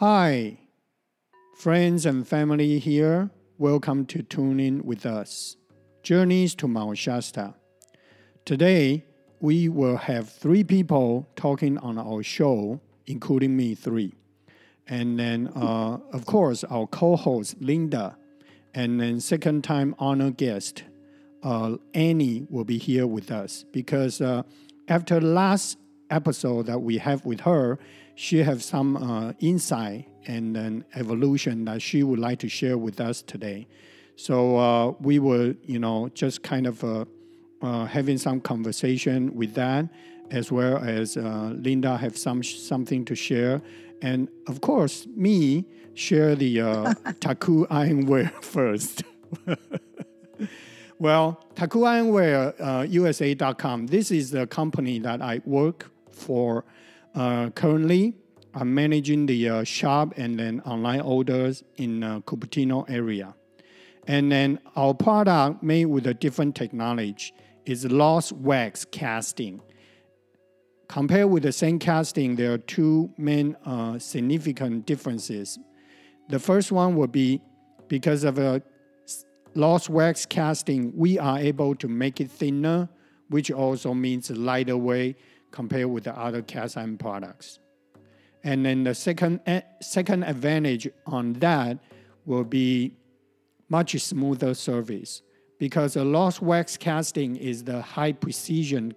Hi, friends and family here. Welcome to tune in with us. Journeys to Mount Shasta. Today, we will have three people talking on our show, including me, three. And then, uh, of course, our co host, Linda. And then, second time honor guest, uh, Annie, will be here with us because uh, after last episode that we have with her, she has some uh, insight and an evolution that she would like to share with us today. So uh, we were, you know, just kind of uh, uh having some conversation with that, as well as uh, Linda have some something to share, and of course me share the uh, Taku Ironware first. well, Taku Ironware USA.com. This is the company that I work for uh, currently, I'm managing the uh, shop and then online orders in uh, Cupertino area. And then our product made with a different technology is lost wax casting. Compared with the same casting, there are two main uh, significant differences. The first one would be because of a lost wax casting, we are able to make it thinner, which also means lighter weight compared with the other cast iron products. And then the second, eh, second advantage on that will be much smoother surface because a lost wax casting is the high precision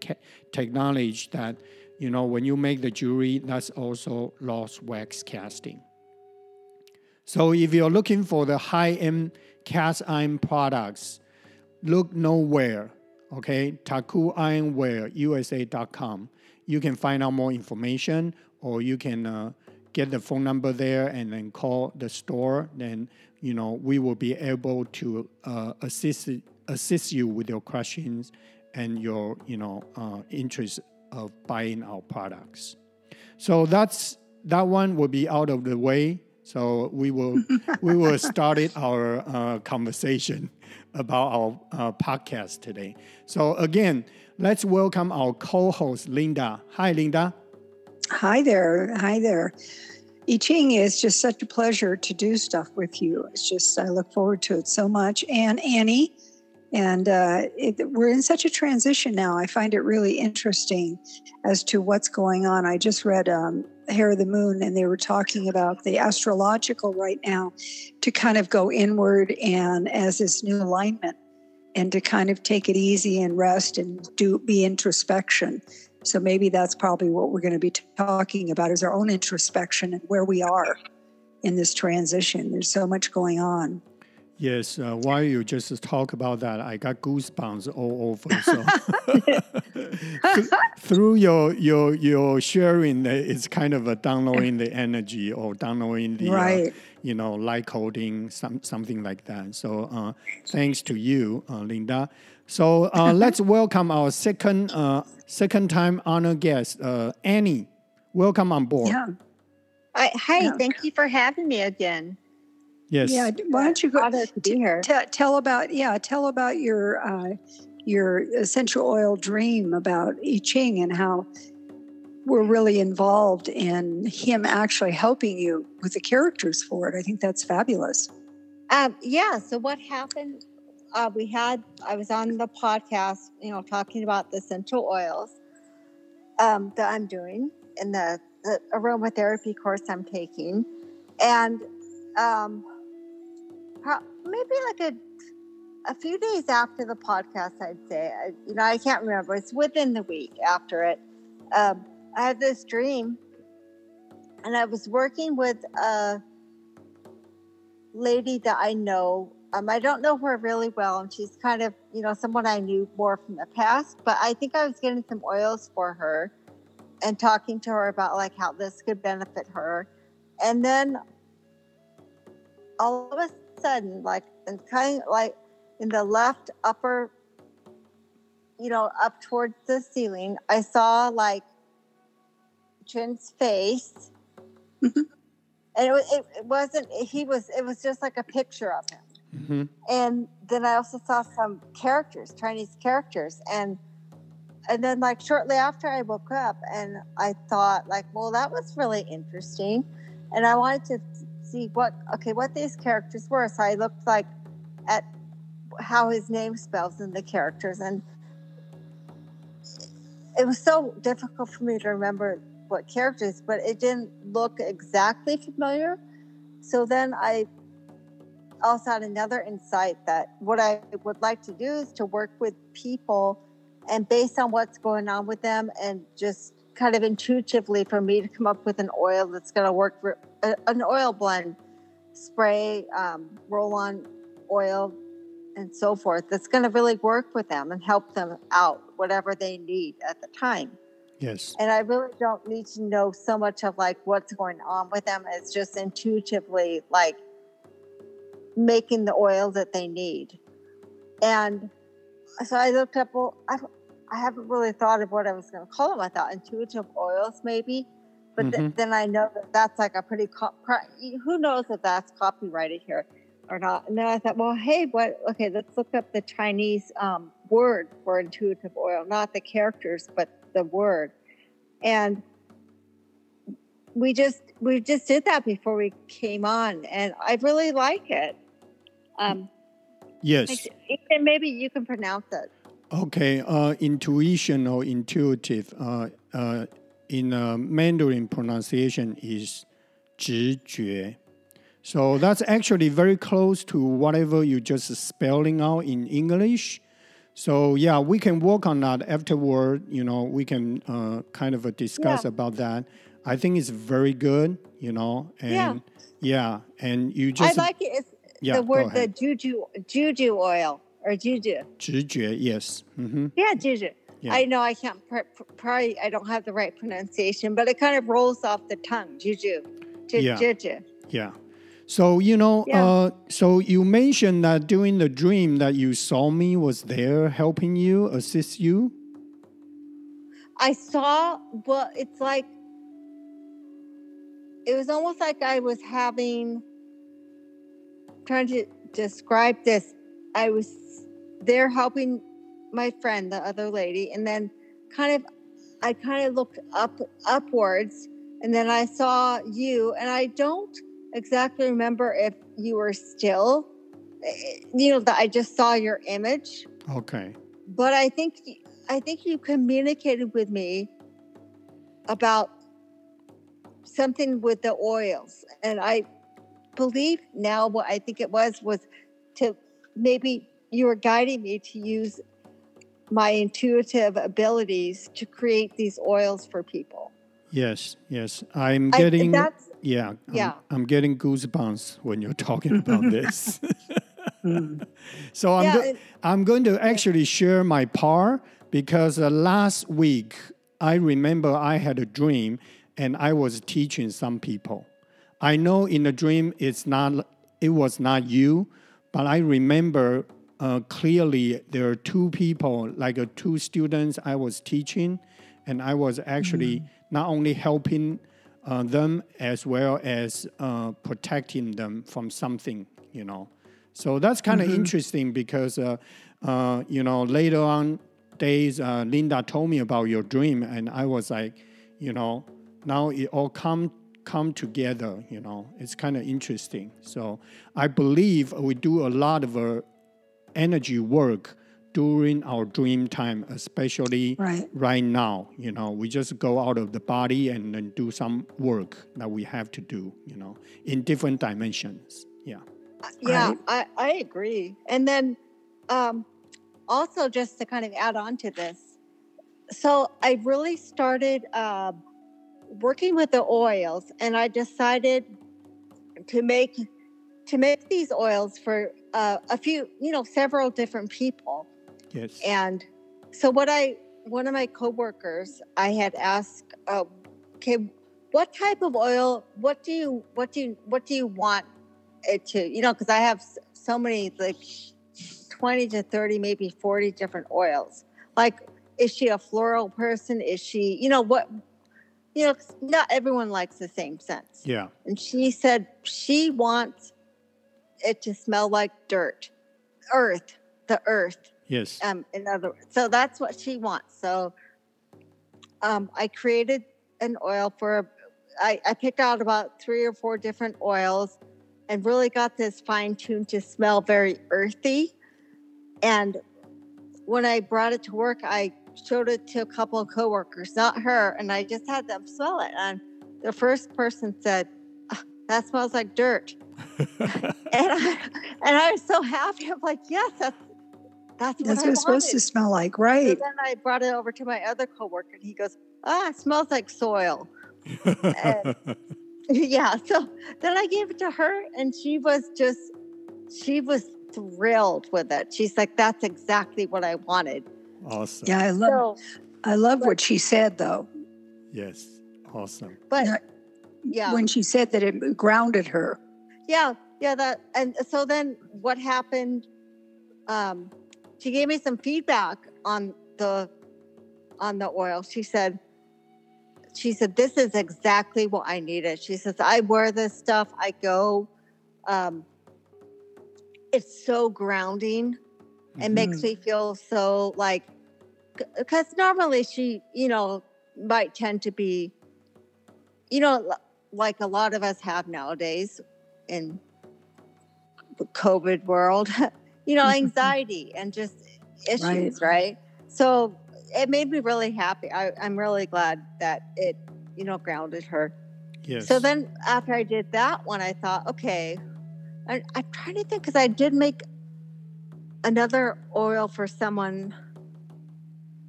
technology that, you know, when you make the jewelry, that's also lost wax casting. So if you're looking for the high-end cast iron products, look nowhere, okay? Taku USA.com you can find out more information or you can uh, get the phone number there and then call the store then you know we will be able to uh, assist assist you with your questions and your you know uh, interest of buying our products. So that's that one will be out of the way. So we will we will start our uh, conversation about our uh, podcast today. So again Let's welcome our co host, Linda. Hi, Linda. Hi there. Hi there. Yicheng is just such a pleasure to do stuff with you. It's just, I look forward to it so much. And Annie, and uh, it, we're in such a transition now. I find it really interesting as to what's going on. I just read um, Hair of the Moon, and they were talking about the astrological right now to kind of go inward and as this new alignment and to kind of take it easy and rest and do be introspection. So maybe that's probably what we're going to be talking about is our own introspection and where we are in this transition. There's so much going on. Yes, uh, while you just talk about that, I got goosebumps all over. So through your your your sharing, it's kind of a downloading the energy or downloading the uh, right. Uh, you know light coding, some something like that. So uh, thanks to you, uh, Linda. So uh, let's welcome our second second time honor guest, Annie. Welcome on board. Yeah. hi, yeah. thank you for having me again. Yes. Yeah. Why don't you go to be here? T- tell about yeah. Tell about your uh, your essential oil dream about Yicheng and how we're really involved in him actually helping you with the characters for it. I think that's fabulous. Um, yeah. So what happened? Uh, we had I was on the podcast, you know, talking about the essential oils um, that I'm doing in the, the aromatherapy course I'm taking, and um, maybe like a a few days after the podcast, I'd say. I, you know, I can't remember. It's within the week after it. Um, I had this dream, and I was working with a lady that I know. Um, I don't know her really well, and she's kind of, you know, someone I knew more from the past. But I think I was getting some oils for her, and talking to her about like how this could benefit her. And then all of a sudden, like, and kind of like in the left upper, you know, up towards the ceiling, I saw like Chin's face. Mm-hmm. And it, it, it, wasn't, he was, it was just like a picture of him. Mm-hmm. And then I also saw some characters, Chinese characters. And, and then like shortly after I woke up and I thought like, well, that was really interesting. and I wanted to see what okay what these characters were. So I looked like at how his name spells in the characters, and it was so difficult for me to remember what characters, but it didn't look exactly familiar. So then I also had another insight that what I would like to do is to work with people and based on what's going on with them and just kind of intuitively for me to come up with an oil that's going to work for an oil blend spray um, roll on oil and so forth that's going to really work with them and help them out whatever they need at the time Yes. and i really don't need to know so much of like what's going on with them. It's just intuitively like making the oil that they need. And so i looked up well i, I haven't really thought of what i was going to call them. I thought intuitive oils maybe. But th- Mhm. then i know that that's like a pretty co- pro- who knows if that's copyrighted here or not. And then i thought well hey what okay let's look up the chinese um, word for intuitive oil not the characters but the word and we just we just did that before we came on and i really like it um Yes. and maybe you can pronounce it Okay. Uh, intuition or intuitive uh, uh, in uh, Mandarin pronunciation is 直觉. So that's actually very close to whatever you just spelling out in English. So yeah, we can work on that afterward. You know, we can uh, kind of uh, discuss Yeah. about that. I think it's very good. You know, and yeah, and you just i like it it's yeah, the word the juju juju oil or juju 直觉, yes. hmm yeah juju Yeah. i know i can't pr- pr- probably i don't have the right pronunciation but it kind of rolls off the tongue juju Ju- Yeah. juju Yeah. So you know, Yeah. uh, so you mentioned that during the dream that you saw me was there helping you, assist you. I saw, but it's like, it was almost like I was having, trying to describe this. I was there helping my friend, the other lady, and then kind of, I kind of looked up, upwards, and then I saw you, and I don't exactly remember if you were still, eh, you know, that I just saw your image Okay. but I think I think you communicated with me about something with the oils, and I believe now what I think it was was to maybe you were guiding me to use my intuitive abilities to create these oils for people. Yes. Yes. I'm getting I- that's yeah. I'm, I'm getting goosebumps when you're talking about this. Mm. so I'm. yeah, go- it- I'm going to actually share my part because uh, last week I remember I had a dream and I was teaching some people. I know in the dream it's not it was not you, but I remember uh, clearly there are two people, like uh, two students I was teaching, and I was actually not only helping uh, them as well as uh, protecting them from something, you know. So that's kind of interesting because, uh, uh, you know, later on days, uh, Linda told me about your dream, and I was like, you know, now it all come come together. You know, it's kind of interesting. So I believe we do a lot of uh, energy work during our dream time, especially Right. right now. You know, we just go out of the body and then do some work that we have to do. You know, in different dimensions. Yeah. yeah, Right. I, I agree. And then um, also just to kind of add on to this, so I really started uh, working with the oils, and I decided to make to make these oils for uh, a few, you know, several different people. Yes. And so what I one of my coworkers, I had asked, uh, okay, what type of oil? What do you what do you what do you want it to? You know, because I have so many like twenty to thirty, maybe forty different oils. Like, is she a floral person? Is she, you know, what? You know, not everyone likes the same scents. yeah. And she said she wants it to smell like dirt, earth, the earth Yes. um in other words so that's what she wants so um i created an oil for I, I picked out about three or four different oils and really got this fine tuned to smell very earthy. And when I brought it to work, I showed it to a couple of coworkers, not her, and I just had them smell it. And the first person said, "Ah, "That smells like dirt," and I and I was so happy. I'm like, "Yes, that's that's what That's I what it's supposed to smell like, right? So right? then I brought it over to my other coworker, and he goes, "Ah, it smells like soil." yeah. So then I gave it to her, and she was just, she was thrilled with it. She's like, "That's exactly what I wanted." awesome. Yeah, I love So, I love but- what she said though. Yes. Awesome. but Yeah. yeah, When she said that it grounded her. yeah, yeah. That and so then what happened? Um, she gave me some feedback on the on the oil. She said, she said, this is exactly what I needed. She says, I wear this stuff. I go. Um, it's so grounding. It makes me feel so like, because normally she, you know, might tend to be, you know, like a lot of us have nowadays in the COVID world, you know, mm-hmm. anxiety and just issues, right? So it made me really happy. I, I'm really glad that it, you know, grounded her. Yes. So then after I did that one, I thought, okay, I, I'm trying to think because I did make another oil for someone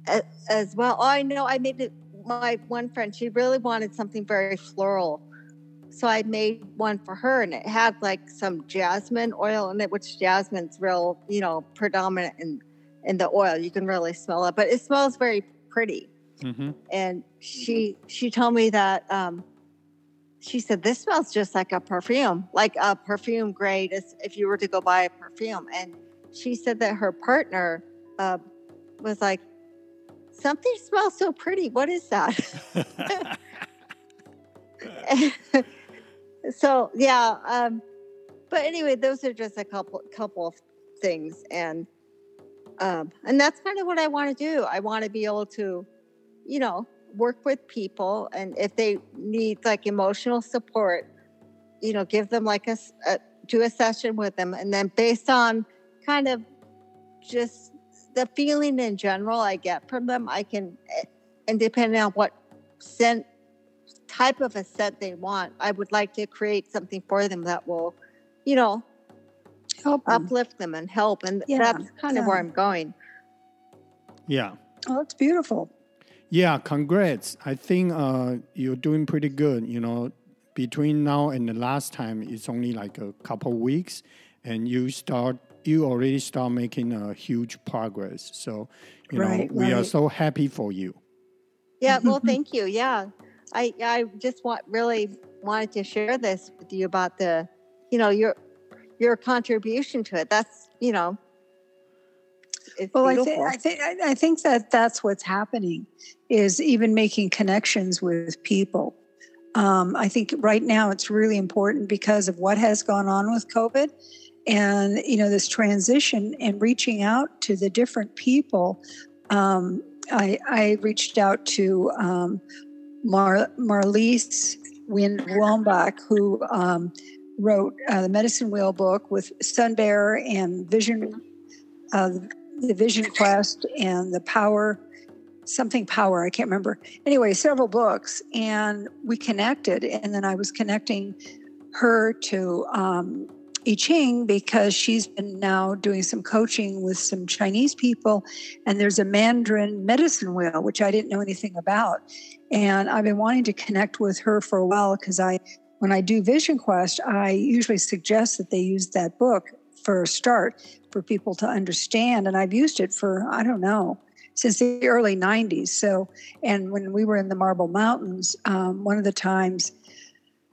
as, as well. Oh, I know I made it. My one friend, she really wanted something very floral. So I made one for her and it had like some jasmine oil in it, which jasmine's real, you know, predominant in, in the oil. You can really smell it, but it smells very pretty. Hmm and she she told me that um she said this smells just like a perfume like a perfume grade as if you were to go buy a perfume. And she said that her partner uh, was like something smells so pretty. What is that so yeah um but anyway those are just a couple couple of things and um and that's kind of what i want to do. I want to be able to you know work with people and if they need like emotional support you know give them like a do a session with them and then based on kind of just the feeling in general i get from them i can eh, and depending on what scent type of a set they want i would like to create something for them that will you know Help them. uplift them and help and Yeah, that's kind of where i'm going yeah. Oh, it's beautiful. Yeah, congrats. I think uh, you're doing pretty good. You know, between now and the last time, it's only like a couple weeks, and you start, you already start making a huge progress. So, you Right, know, we are so happy for you. Yeah, well, thank you. Yeah, I I just want really wanted to share this with you about the, you know, your your contribution to it. That's you know, it's Well, I, beautiful. I think I I think that that's what's happening is even making connections with people. Um, I think right now it's really important because of what has gone on with COVID, and you know this transition and reaching out to the different people. Um, I, I reached out to um, Mar- Marlise Win Wambach, who um, wrote uh, the Medicine Wheel book with Sun Bearer and Vision, uh, the Vision Quest and the Power, something Power, I can't remember. Anyway, several books, and we connected. And then I was connecting her to um, Yicheng because she's been now doing some coaching with some Chinese people, and there's a Mandarin medicine wheel, which I didn't know anything about. And I've been wanting to connect with her for a while because I, when I do Vision Quest, I usually suggest that they use that book for a start for people to understand. And I've used it for, I don't know, since the early 90s. So, and when we were in the Marble Mountains, um, one of the times,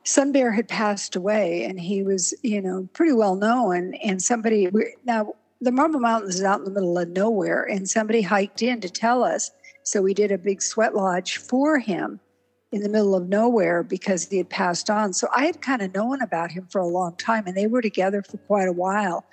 Sun Bear had passed away and he was, you know, pretty well known. And somebody, now the Marble Mountains is out in the middle of nowhere, and somebody hiked in to tell us. So we did a big sweat lodge for him in the middle of nowhere because he had passed on. So I had kind of known about him for a long time, and they were together for quite a while.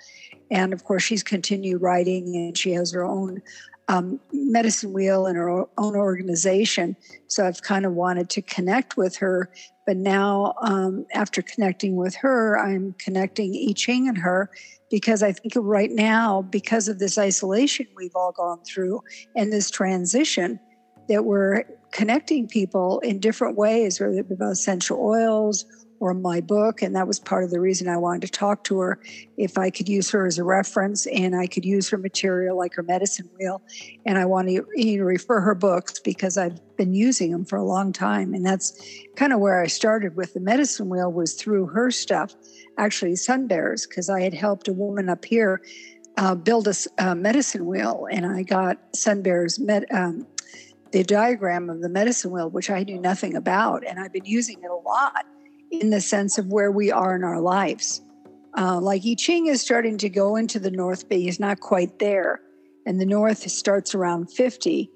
And of course, she's continued writing, and she has her own um, medicine wheel and her own organization. So I've kind of wanted to connect with her, But now, um, after connecting with her, I'm connecting Yicheng and her because I think right now, because of this isolation we've all gone through and this transition, that we're connecting people in different ways, whether it be about essential oils or my book. And that was part of the reason I wanted to talk to her. If I could use her as a reference and I could use her material like her medicine wheel, and I want to you know, refer her books because I've been using them for a long time. And that's kind of where I started with the medicine wheel was through her stuff, actually Sun Bear's, because I had helped a woman up here uh, build a medicine wheel, and I got Sun Bear's med, um, the diagram of the medicine wheel, which I knew nothing about, and I've been using it a lot in the sense of where we are in our lives. Uh, like Yicheng is starting to go into the North Bay, he's not quite there, and the North starts around 50.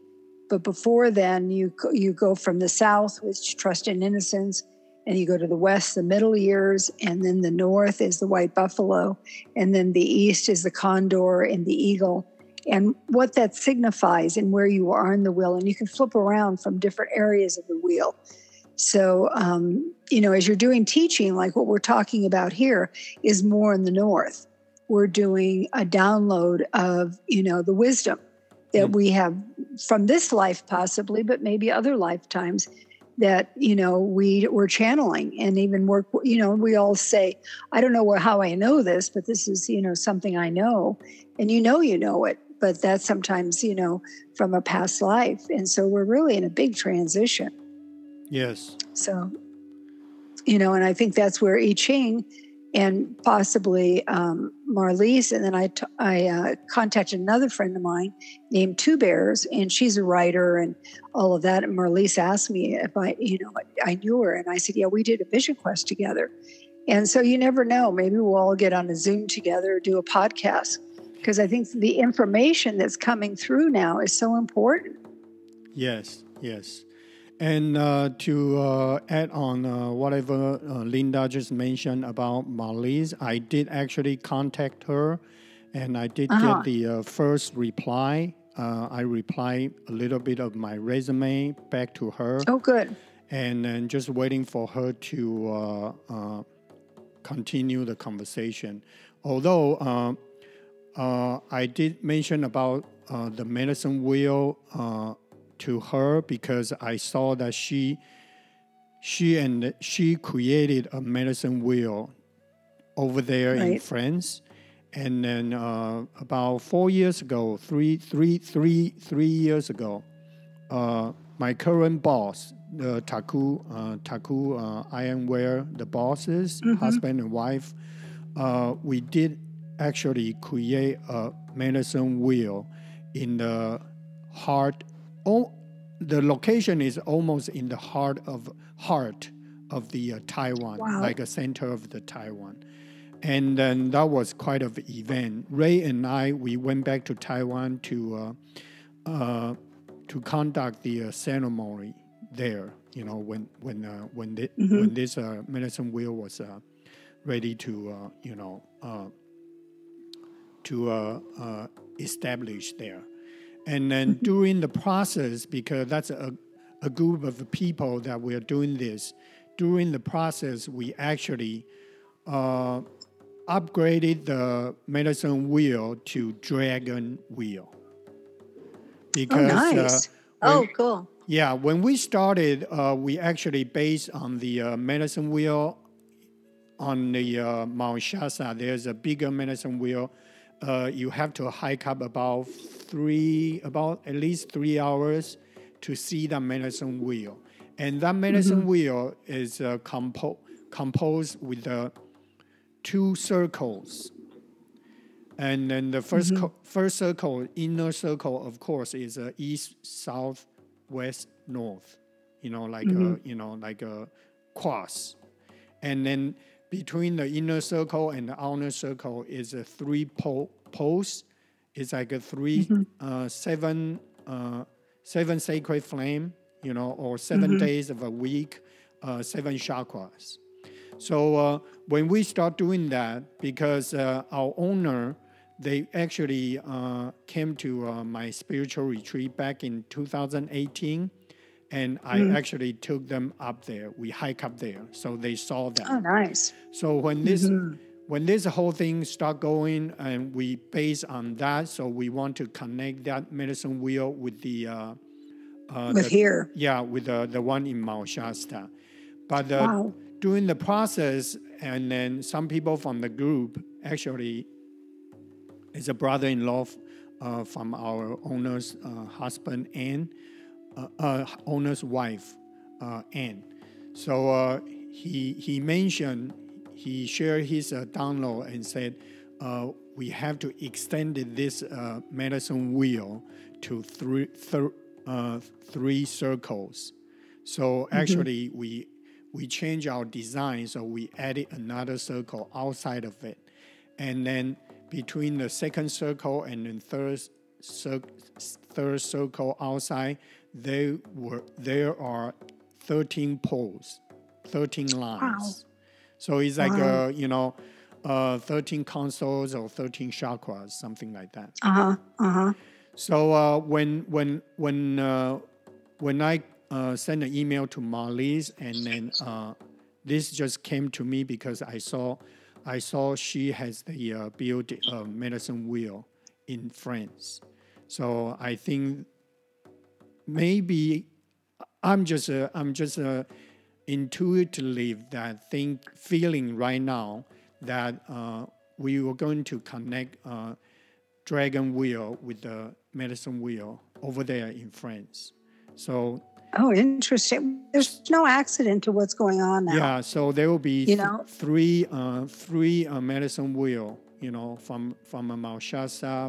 But before then, you you go from the South, which trust and innocence, and you go to the West, the middle years, and then the North is the white buffalo, and then the East is the condor and the eagle, and what that signifies and where you are in the wheel, and you can flip around from different areas of the wheel. So, um, you know, as you're doing teaching, like what we're talking about here, is more in the north. We're doing a download of, you know, the wisdom that we have from this life, possibly, but maybe other lifetimes that you know we we're channeling and even work you know we all say i don't know how i know this but this is you know something i know. And you know you know it but that's sometimes you know from a past life. And so we're really in a big transition Yes. So, you know, and I think that's where Yicheng and possibly um, Marlise. And then I, t- I uh, contacted another friend of mine named Two Bears, and she's a writer and all of that. And Marlise asked me if I, you know, I knew her. And I said, yeah, we did a vision quest together. And so you never know. Maybe we'll all get on a Zoom together, or do a podcast, because I think the information that's coming through now is so important. Yes, yes. And uh, to uh, add on uh, whatever uh, Linda just mentioned about Marlise, I did actually contact her and I did uh-huh. get the uh, first reply. Uh, I replied a little bit of my resume back to her. Oh, good. And then just waiting for her to continue the conversation. Although I did mention about the medicine wheel to her because I saw that she she and she created a medicine wheel over there right. in France. And then uh, about four years ago, three, three, three, three years ago, uh, my current boss, the Taku, uh, Taku uh, Ironware, the bosses, mm-hmm. husband and wife, uh, we did actually create a medicine wheel in the heart oh, the location is almost in the heart of heart of the uh, Taiwan, wow. like a center of the Taiwan. And then that was quite an event. Ray and I, we went back to Taiwan to uh, uh, to conduct the uh, ceremony there. You know, when when uh, when the, mm-hmm. when this uh, medicine wheel was ready to you know to establish there. And then during the process, because that's a, a group of people that we're doing this, during the process, we actually uh, upgraded the medicine wheel to dragon wheel. Because, oh, nice. Uh, when, oh, cool. Yeah, when we started, uh, we actually based on the uh, medicine wheel on the uh, Mount Shasta. There's a bigger medicine wheel uh, you have to hike up about three, about at least three hours to see the medicine wheel. And that medicine mm-hmm. wheel is uh, compo- composed with uh, two circles. And then the 1st mm-hmm. co- first circle, inner circle, of course, is uh, east, south, west, north. You know, like mm-hmm. a, you know, like a cross. And then between the inner circle and the outer circle is a three pole poles. It's like a 3 mm-hmm. uh, seven uh, seven sacred flame, you know, or 7 mm-hmm. days of a week, uh, seven chakras. So uh, when we start doing that, because uh, our owner, they actually uh, came to my spiritual retreat back in 2018 and I Mm. actually took them up there. We hike up there, so they saw that. Oh, nice. So when this Mhm. when this whole thing start going, and we base on that, so we want to connect that medicine wheel with the uh, uh, With the- here. yeah, with the the one in Mount Shasta. But uh, Wow. during the process, and then some people from the group actually is a brother-in-law uh, from our owner's uh, husband and uh, owner's wife, uh, Anne. So uh, he he mentioned he shared his uh, download and said uh, we have to extend this uh, medicine wheel to three uh, three circles. So actually we we change our design so we added another circle outside of it and then between the second circle and then third cir- third circle outside there were there are 13 poles 13 lines so it's like Wow. uh, you know uh, 13 consoles or 13 chakras something like that Uh huh. Uh huh. so uh, when when when uh, when I uh, sent an email to Marlise, and then uh, this just came to me because I saw I saw she has the uh, build uh, medicine wheel in France. So I think maybe I'm just uh, I'm just uh, intuitively that think feeling right now that uh, we were going to connect uh, dragon wheel with the medicine wheel over there in France. So Oh, interesting. There's no accident to what's going on now. yeah, so there will be You th- know? three uh, three uh, medicine wheel. You know, from from Mount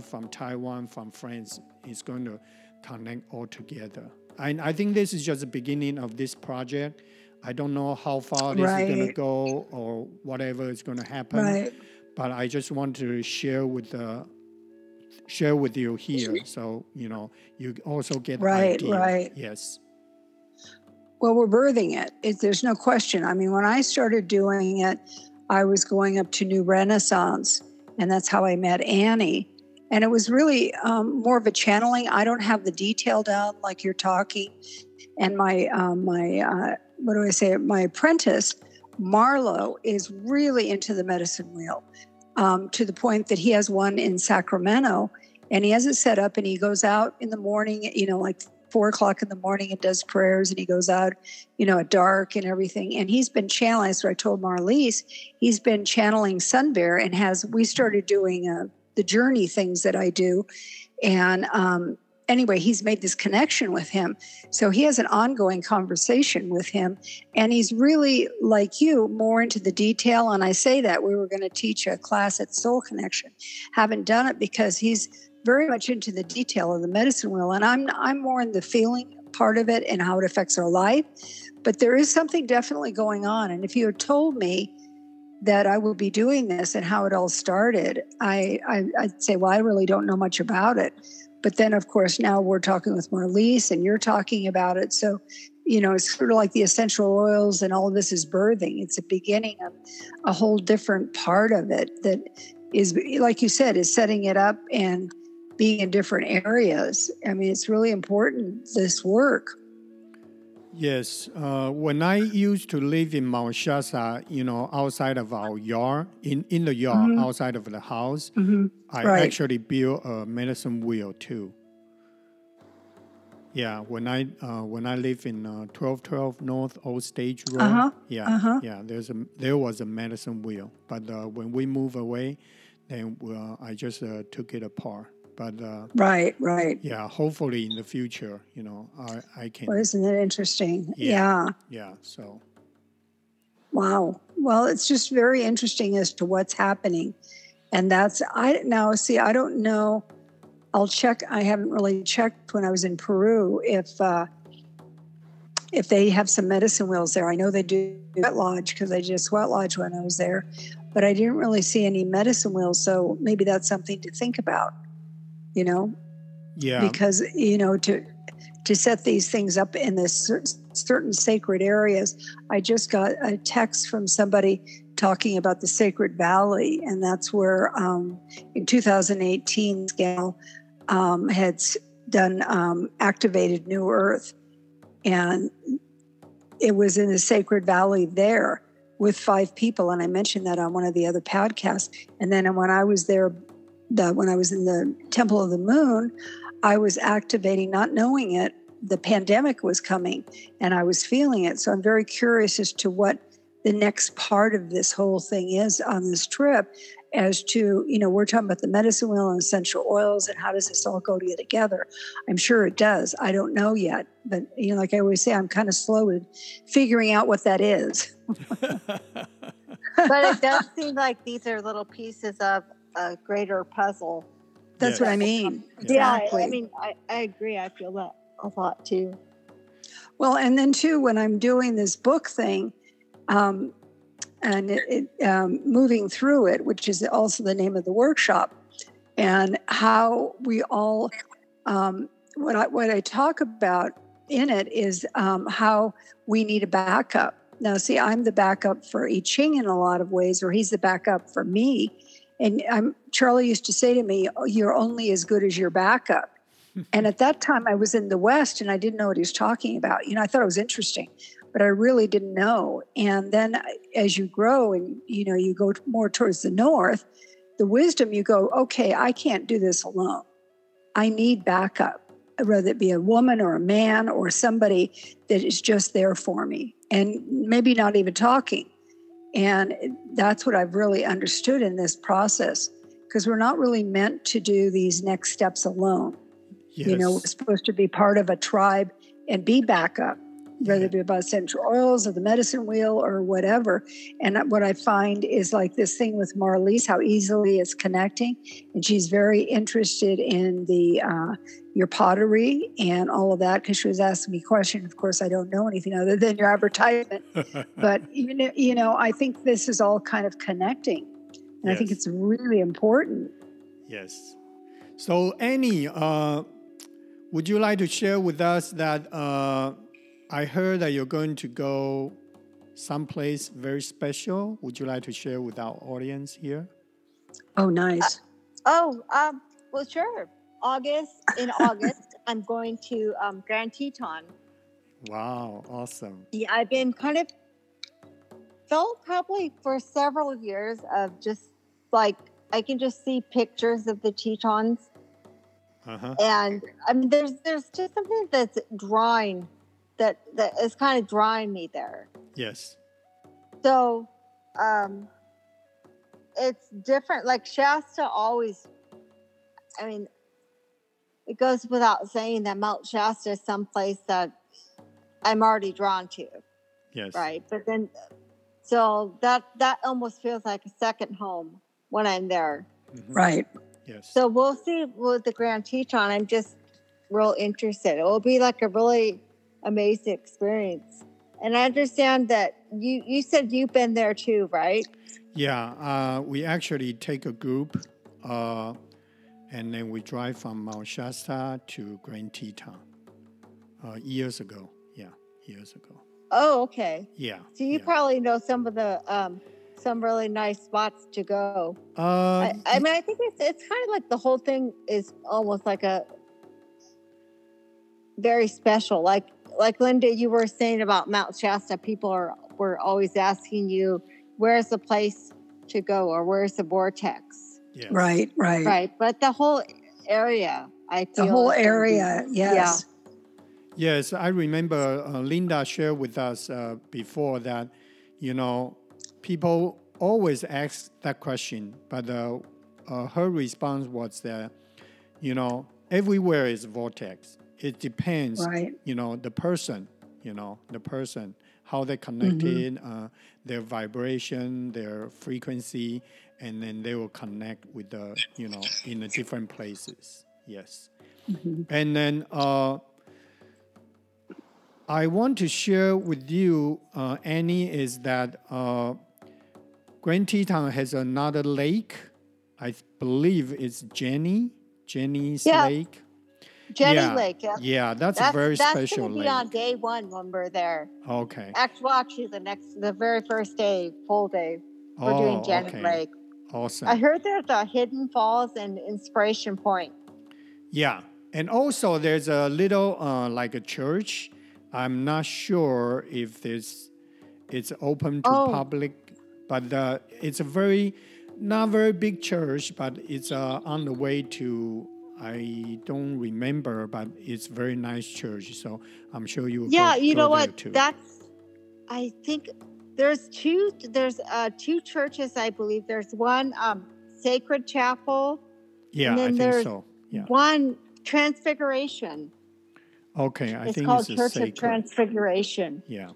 from Taiwan, from France, is going to connect all together. And I think this is just the beginning of this project. I don't know how far this is going to go or whatever is going to happen. Right. but I just want to share with the share with you here, so you know you also get Right, idea. right. Yes. Well, we're birthing it. it. There's no question. I mean, when I started doing it, I was going up to New Renaissance, and that's how I met Annie. And it was really um, more of a channeling. I don't have the detail down like you're talking. And my um, my uh, what do I say? My apprentice, Marlo, is really into the medicine wheel um, to the point that he has one in Sacramento, and he has it set up, and he goes out in the morning. You know, like four o'clock in the morning and does prayers and he goes out, you know, at dark and everything. And he's been channeling. So I told Marlise, he's been channeling Sun Bear and has, we started doing uh, the journey things that I do. And um, anyway, he's made this connection with him. So he has an ongoing conversation with him. And he's really, like you, more into the detail. And I say that we were going to teach a class at Soul Connection. Haven't done it because he's very much into the detail of the medicine wheel and i'm i'm more in the feeling part of it and how it affects our life but there is something definitely going on and if you had told me that i would be doing this and how it all started i, I i'd say well i really don't know much about it but then of course now we're talking with Marlise and you're talking about it so you know it's sort of like the essential oils and all of this is birthing it's a beginning of a whole different part of it that is like you said is setting it up and being in different areas. I mean, it's really important, this work. Yes. Uh, when I used to live in Mount Shasta, you know, outside of our yard, in, in the yard, Mhm. outside of the house, Mm-hmm. I Right. actually built a medicine wheel too. Yeah, when I uh, when I live in uh, twelve twelve North Old Stage Road, Uh-huh, yeah, uh-huh. yeah, there's a there was a medicine wheel, but uh, when we move away, then uh, I just uh, took it apart. But uh, Right, right. yeah, hopefully in the future, you know, I I can, Well, isn't that interesting? Yeah. yeah. yeah. So Wow. Well, it's just very interesting as to what's happening. And that's I now see I don't know I'll check I haven't really checked when I was in Peru if uh if they have some medicine wheels there. I know they do sweat lodge because I did a sweat lodge when I was there, but I didn't really see any medicine wheels. So maybe that's something to think about, you know, yeah, because you know to to set these things up in this certain sacred areas i just got a text from somebody talking about the sacred valley and that's where um, in 2018 gal um, had done um, activated new earth. And it was in the Sacred Valley there with five people, and I mentioned that on one of the other podcasts. And then when I was there, the, when I was in the Temple of the Moon, I was activating, not knowing it. The pandemic was coming, and I was feeling it. So I'm very curious as to what the next part of this whole thing is on this trip as to you know we're talking about the medicine wheel and essential oils and how does this all go together i'm sure it does i don't know yet but you know like i always say i'm kind of slow in figuring out what that is but it does seem like these are little pieces of a greater puzzle that's what i mean exactly. yeah i mean I, I agree i feel that a lot too well and then too when i'm doing this book thing um, and it, it, um, moving through it, which is also the name of the workshop, and how we all, um, what I what I talk about in it is um, how we need a backup. Now, see, I'm the backup for Yicheng in a lot of ways, or he's the backup for me. And I'm, Charlie used to say to me, oh, "You're only as good as your backup." and at that time, I was in the West, and I didn't know what he was talking about. You know, I thought it was interesting but I really didn't know. And then as you grow and you know you go more towards the north, the wisdom you go, okay, I can't do this alone. I need backup, whether it be a woman or a man or somebody that is just there for me and maybe not even talking. And that's what I've really understood in this process because we're not really meant to do these next steps alone. Yes. You know, we're supposed to be part of a tribe and be backup whether it be about essential oils or the medicine wheel or whatever. And what I find is like this thing with Marlise, how easily it's connecting, and she's very interested in the uh, your pottery and all of that because she was asking me questions. Of course, I don't know anything other than your advertisement, but you know, you know, I think this is all kind of connecting, and yes. I think it's really important. Yes. So, Annie, uh, would you like to share with us that? Uh, I heard that you're going to go someplace very special. Would you like to share with our audience here? Oh, nice. Uh, oh, um, well, sure. August, in August, I'm going to um, Grand Teton. Wow, awesome. Yeah, I've been kind of felt probably for several years of just like I can just see pictures of the Tetons. Uh-huh. And I mean, there's there's just something that's drawing that that is kind of drawing me there. Yes. So, um, it's different. Like Shasta always, I mean, it goes without saying that Mount Shasta is someplace that I'm already drawn to. Yes. Right. But then, so that that almost feels like a second home when I'm there. Mm-hmm. Right. Yes. So we'll see with the Grand Teton. I'm just real interested. It will be like a really amazing experience. And I understand that you you said you've been there too, right? Yeah, uh, we actually take a group, uh, and then we drive from Mount Shasta to Grand Teton uh, years ago. Yeah, years ago. Oh, okay. Yeah. So you yeah. probably know some of the um, some really nice spots to go. Uh, I, I mean, I think it's it's kind of like the whole thing is almost like a very special. Like like Linda, you were saying about Mount Shasta, people are were always asking you, where's the place to go or where's the vortex? Yes. Right, right. Right. But the whole area, I feel. The whole area, be, yes. Yeah. Yes, I remember uh, Linda shared with us uh, before that, you know, people always ask that question, but uh, uh her response was that, you know, everywhere is vortex it depends, right. you know, the person, you know, the person, how they connected, mm-hmm. uh, their vibration, their frequency, and then they will connect with the, you know, in the different places. Yes. Mm-hmm. And then uh, I want to share with you, uh, Annie, is that uh, Grand Teton has another lake. I believe it's Jenny, Jenny's yeah. Lake. Jenny yeah. Lake. Yeah, yeah that's, that's, a very that's special gonna be lake. on day one when we're there. Okay. Actually, actually, the next, the very first day, full day, we're oh, doing Jenny okay. Lake. Awesome. I heard there's a Hidden Falls and Inspiration Point. Yeah, and also there's a little uh, like a church. I'm not sure if this it's open to Oh. public, but uh, it's a very not very big church, but it's uh, on the way to. I don't remember, but it's very nice church. So I'm sure you. Yeah, go, you go know what? Too. That's I think there's two there's uh two churches I believe. There's one um Sacred Chapel, yeah, and I think so. Yeah. one Transfiguration. Okay, I it's think called it's a Church sacred. of Transfiguration. Yeah,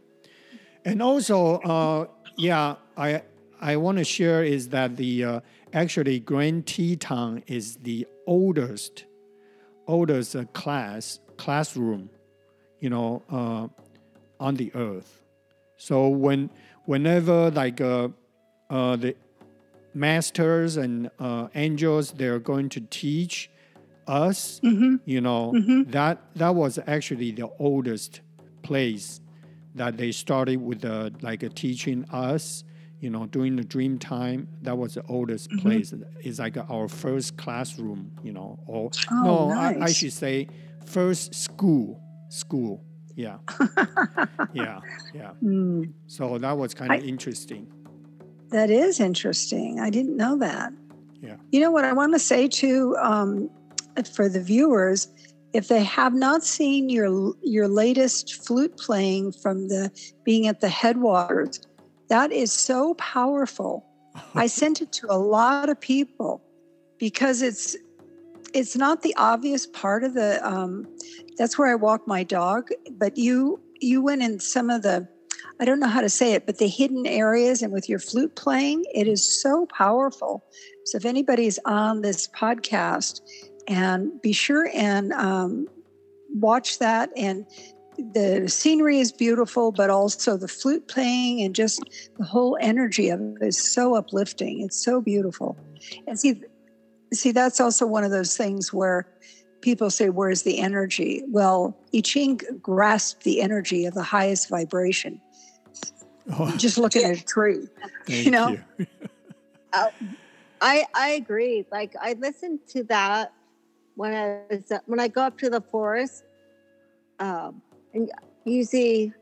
and also, uh, yeah, I I want to share is that the uh, actually Grand Teton is the oldest oldest uh, class classroom, you know, uh, on the earth. So when whenever like uh, uh, the masters and uh, angels they're going to teach us you know that that was actually the oldest place that they started with the like uh, teaching us you know during the dream time that was the oldest place. It's like our first classroom you know or Oh, no I, I should say first school school. Yeah. Yeah yeah. Mm, so that was kind of I- interesting. That is interesting. I didn't know that. Yeah. You know what I want to say to um, for the viewers, if they have not seen your your latest flute playing from the being at the headwaters, that is so powerful. I sent it to a lot of people because it's it's not the obvious part of the um, that's where I walk my dog, but you you went in some of the I don't know how to say it, but the hidden areas and with your flute playing, it is so powerful. So if anybody's on this podcast, and be sure and um, watch that. And the scenery is beautiful, but also the flute playing and just the whole energy of it is so uplifting. It's so beautiful. And see, see, that's also one of those things where people say, "Where's the energy?" Well, Yicheng grasped the energy of the highest vibration. Oh, Just looking at a tree. thank you know? you. I I agree. Like I listen to that when I was when I go up to the forest. Um, and usually,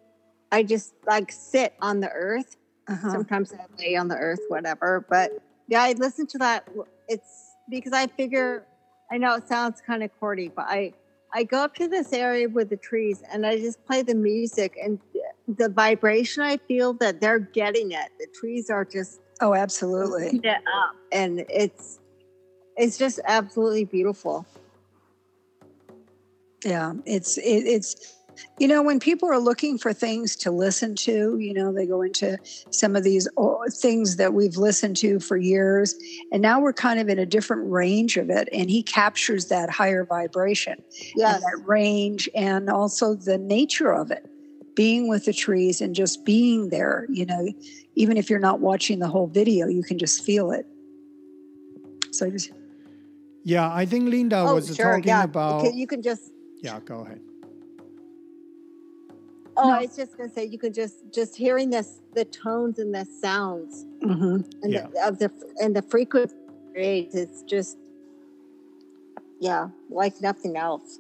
I just like sit on the earth. Uh-huh. Sometimes I lay on the earth, whatever. But yeah, I listen to that. It's because I figure. I know it sounds kind of corny, but I I go up to this area with the trees and I just play the music and the vibration. I feel that they're getting it. The trees are just Oh, absolutely. it up and it's it's just absolutely beautiful Yeah, it's it, it's you know when people are looking for things to listen to, you know, they go into some of these things that we've listened to for years, and now we're kind of in a different range of it. And he captures that higher vibration, yes and that range, and also the nature of it, being with the trees and just being there. You know, even if you're not watching the whole video, you can just feel it. So just Yeah, I think Linda oh was sure talking yeah about. you can, you can just Yeah, go ahead. Oh No. i was just gonna say you can just just hearing this the tones and the sounds mhm. and Yeah. the, of the and the frequency it's just yeah like nothing else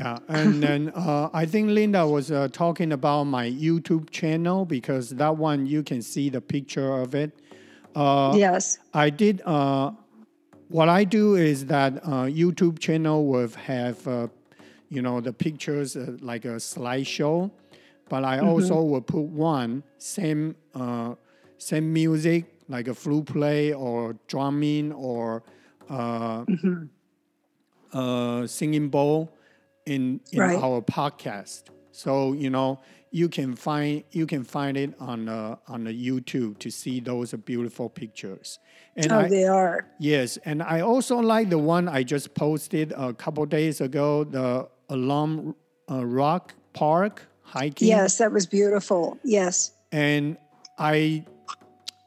Yeah, and then uh, I think Linda was uh, talking about my YouTube channel because that one you can see the picture of it. Uh, yes, I did. Uh, what I do is that uh, YouTube channel will have, uh, you know, the pictures uh, like a slideshow, but I also will put one same uh, same music like a flute play or drumming or uh, uh, singing bowl in in Right. our podcast. So you know you can find you can find it on uh, on the YouTube to see those beautiful pictures. And oh, I, they are. yes, and I also like the one I just posted a couple days ago, the Alum uh, Rock Park hiking. Yes, that was beautiful. Yes. and I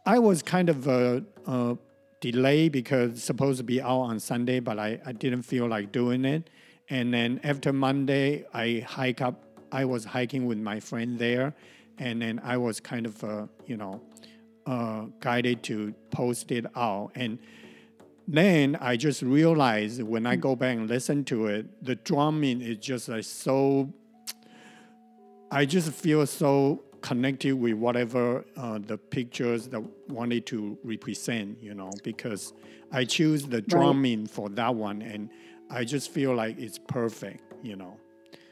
I was kind of a, uh, delayed because supposed to be out on Sunday, but I, I didn't feel like doing it. And then after Monday, I hike up. I was hiking with my friend there, and then I was kind of uh, you know uh, guided to post it out. And then I just realized when I go back and listen to it, the drumming is just like so I just feel so connected with whatever uh, the pictures that wanted to represent, you know, because I choose the drumming for that one, and I just feel like it's perfect, you know.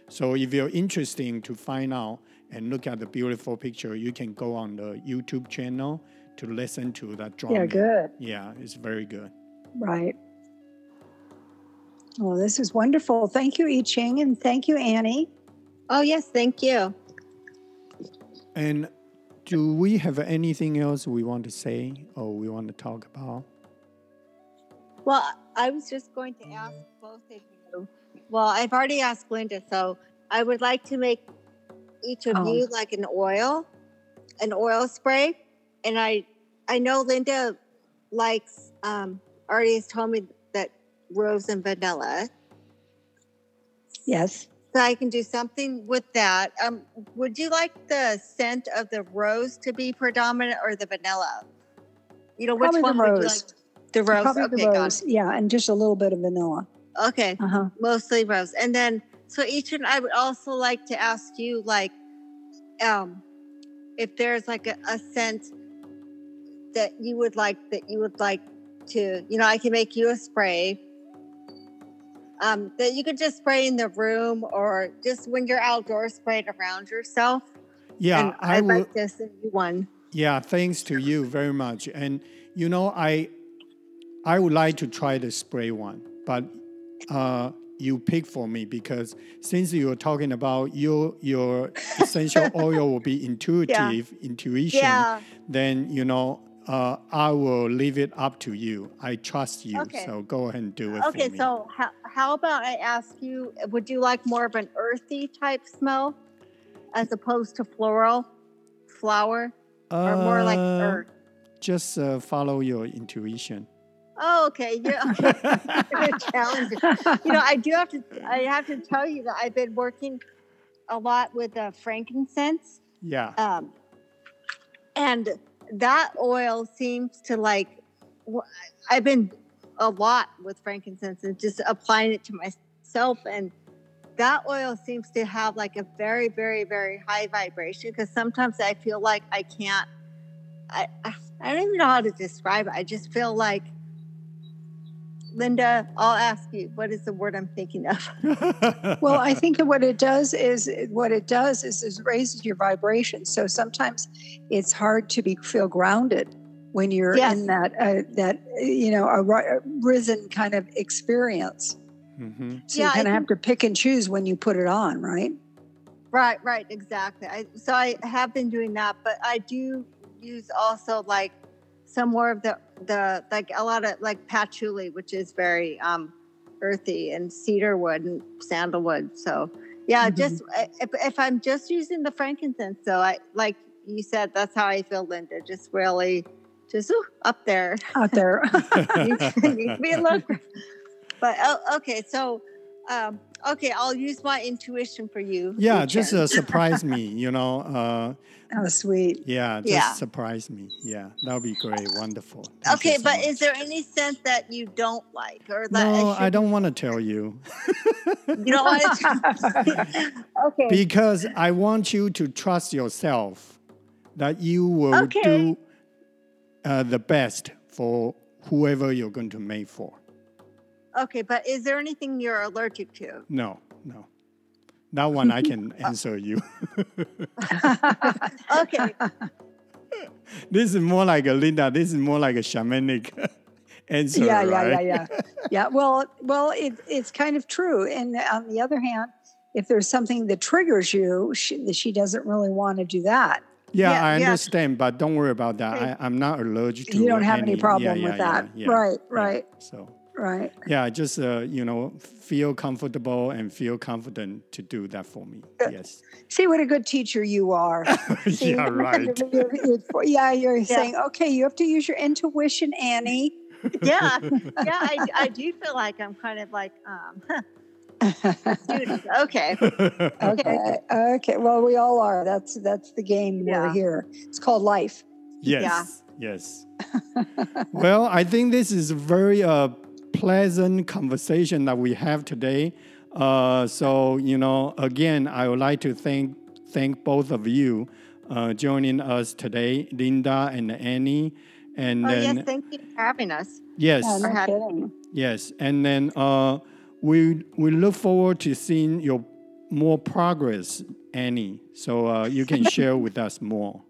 So if you're interested to find out and look at the beautiful picture, you can go on the YouTube channel to listen to that drumming. Yeah, good. Yeah, it's very good. Right. Well, this is wonderful. Thank you, Yicheng, and thank you, Annie. Oh yes, thank you. And do we have anything else we want to say or we want to talk about? Well, I was just going to ask both of you. Well, I've already asked Linda, so I would like to make each of Oh. you like an oil, an oil spray. And I, I know Linda likes. Um, already has told me that rose and vanilla, Yes. So I can do something with that. Um, would you like the scent of the rose to be predominant or the vanilla? You know, which Probably the one would you rose. like? The rose. Probably okay, the got rose. Yeah, and just a little bit of vanilla. Okay. Uh huh. mostly rose and then so each and i would also like to ask you like um if there's like a, a scent that you would like that you would like to you know i can make you a spray um that you could just spray in the room or just when you're outdoors spray it around yourself. Yeah, and I i'd like to send you one. Yeah, thanks to you very much. And you know, I I would like to try the spray one, but uh, you pick for me because since you're talking about your your essential oil will be intuitive intuition, yeah. then you know uh, I will leave it up to you. I trust you, Okay. so go ahead and do it okay for me. so how, how about i ask you would you like more of an earthy type smell as opposed to floral flower or more like Uh, earth. Just uh, follow your intuition. Oh, okay. Yeah. Okay. Challenge. You know, I do have to. I have to tell you that I've been working a lot with uh, frankincense, Yeah. um, and that oil seems to like. I've been a lot with frankincense and just applying it to myself, and that oil seems to have like a very, very, very high vibration. Because sometimes I feel like I can't. I I don't even know how to describe it. I just feel like. Linda, I'll ask you. What is the word I'm thinking of? Well, I think that what it does is what it does is, is raises your vibration. So sometimes it's hard to be feel grounded when you're Yes. in that uh, that you know a ri- risen kind of experience. hmm So Yeah, you kind of have to pick and choose when you put it on, right? Right, right, exactly. I, so I have been doing that, but I do use also like some more of the the like a lot of like patchouli, which is very um earthy, and cedarwood and sandalwood. So yeah, Mhm. just if, if I'm just using the frankincense, so I like you said, that's how I feel, Linda. Just really, just ooh, up there. Out there. needs to be a look. But oh, okay, so um, okay, I'll use my intuition for you. Yeah, Wu just uh, surprise me, you know. Uh, oh, sweet. yeah, just Yeah. surprise me. Yeah, that would be great. Wonderful. Thank Okay, so but much. is there any scent that you don't like, or that No, I should- don't want to tell you You don't want to. okay. because I want you to trust yourself that you will Okay. do uh, the best for whoever you're going to make for. Okay, but is there anything you're allergic to? No, no. That one I can answer you. Okay. this is more like a Linda. This is more like a shamanic answer, yeah, yeah, right? yeah, yeah, yeah. Well, well, it, it's kind of true. And on the other hand, if there's something that triggers you, she, she doesn't really want to do that. Yeah, Yeah, I yeah. understand, but don't worry about that. I, I'm not allergic to You don't have any yeah, problem yeah, with yeah, that. yeah, right, yeah. right, So right. yeah, just uh, you know, feel comfortable and feel confident to do that for me. Yes. See what a good teacher you are. See, yeah, right. you're- you're- yeah, you're saying, okay, you have to use your intuition, Annie. Yeah, yeah, I, I do feel like I'm kind of like um, student. Okay. okay, okay. Well, we all are. That's that's the game we're here. It's called life. Yes. Yes. well, I think this is very uh, pleasant conversation that we have today. Uh, so, you know, again, I would like to thank thank both of you uh, joining us today, Linda and Annie. And Oh, then yes, thank you for having us. yes, Yeah, no had- kidding. yes, and then uh, we we look forward to seeing your more progress, Annie. So uh, you can share with us more.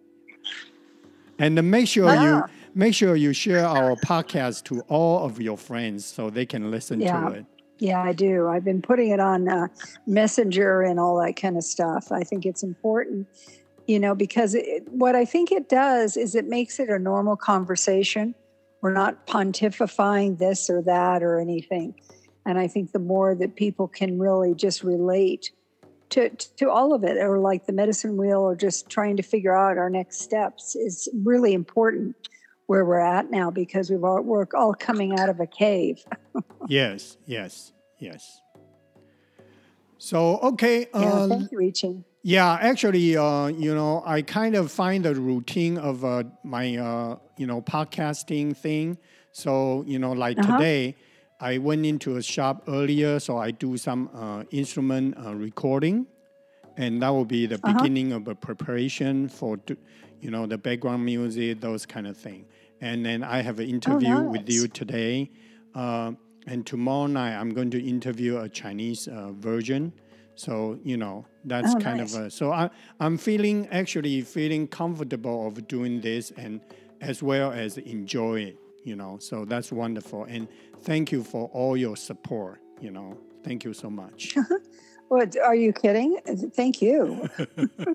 And make sure Yeah. you make sure you share our podcast to all of your friends so they can listen Yeah. to it. Yeah, I do. I've been putting it on uh, Messenger and all that kind of stuff. I think it's important, you know, because it, what I think it does is it makes it a normal conversation. We're not pontifying this or that or anything. And I think the more that people can really just relate to, to all of it, or like the medicine wheel, or just trying to figure out our next steps, is really important where we're at now because we've all, we're all coming out of a cave. Yes, yes, yes. So okay, Yeah, uh, thank you, Yicheng. Yeah, actually, uh, you know, I kind of find the routine of uh, my, uh, you know, podcasting thing. So, you know, like Uh-huh. today, I went into a shop earlier, so I do some uh, instrument uh, recording, and that will be the Uh-huh. beginning of a preparation for, you know, the background music, those kind of thing. And then I have an interview with you today, uh, and tomorrow night I'm going to interview a Chinese uh, version. So you know that's Oh, kind nice. of a, so I I'm feeling actually feeling comfortable of doing this and as well as enjoy it. You know, so that's wonderful. And thank you for all your support. You know, thank you so much. What are you kidding? Thank you.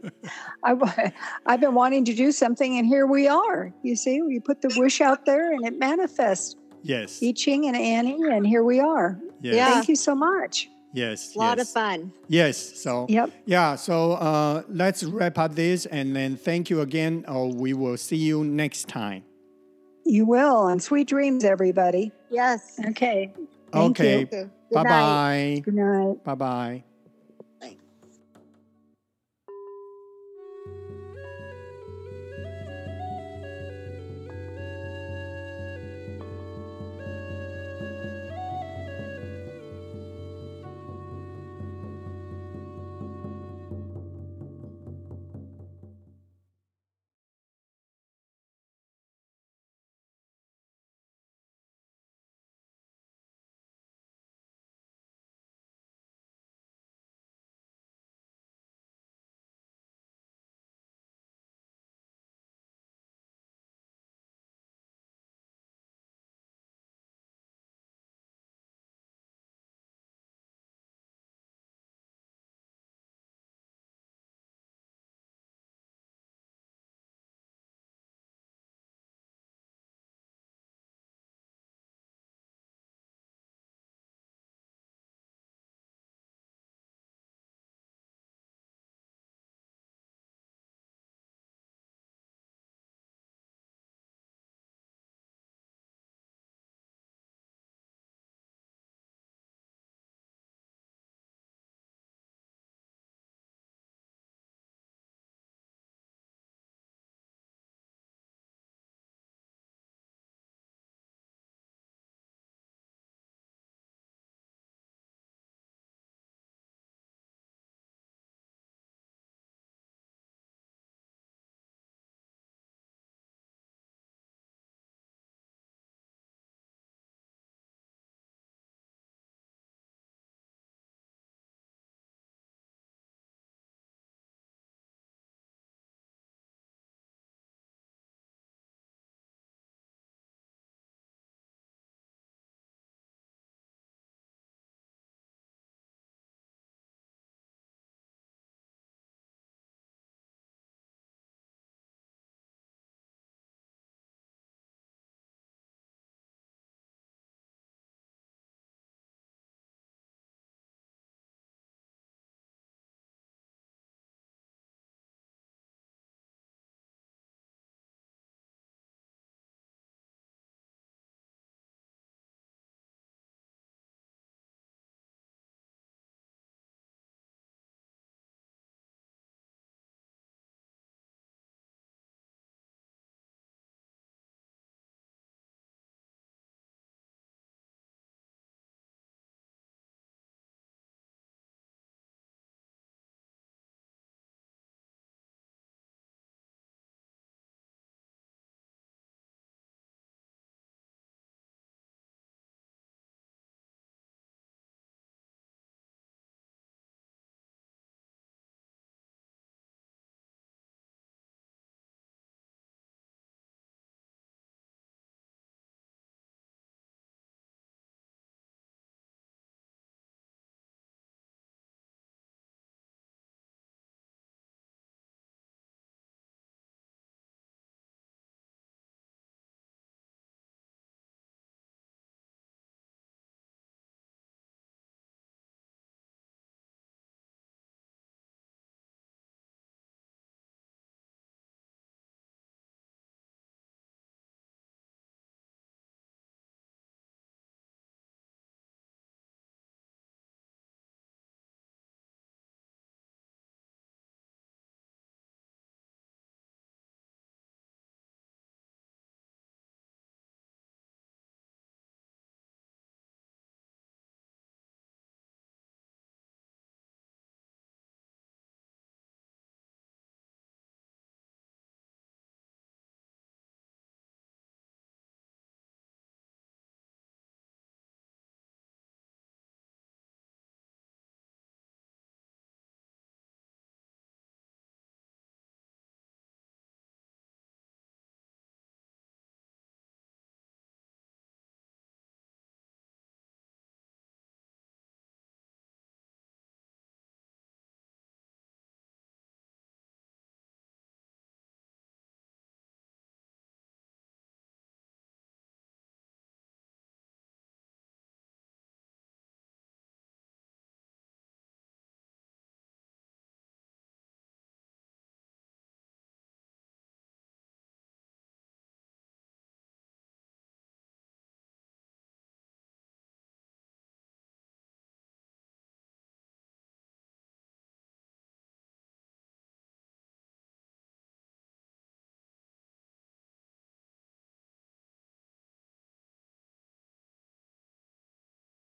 I, I've been wanting to do something, and here we are. You see, we put the wish out there, and it manifests. yes. Yicheng and Annie, and here we are. Yes. Yeah. Thank you so much. Yes. A lot yes. of fun. Yes. So Yep. yeah. So uh, let's wrap up this, and then thank you again. Oh, we will see you next time. You will, and sweet dreams, everybody. Yes. Okay. Thank okay. you. Okay. Bye bye. Good night. Bye bye.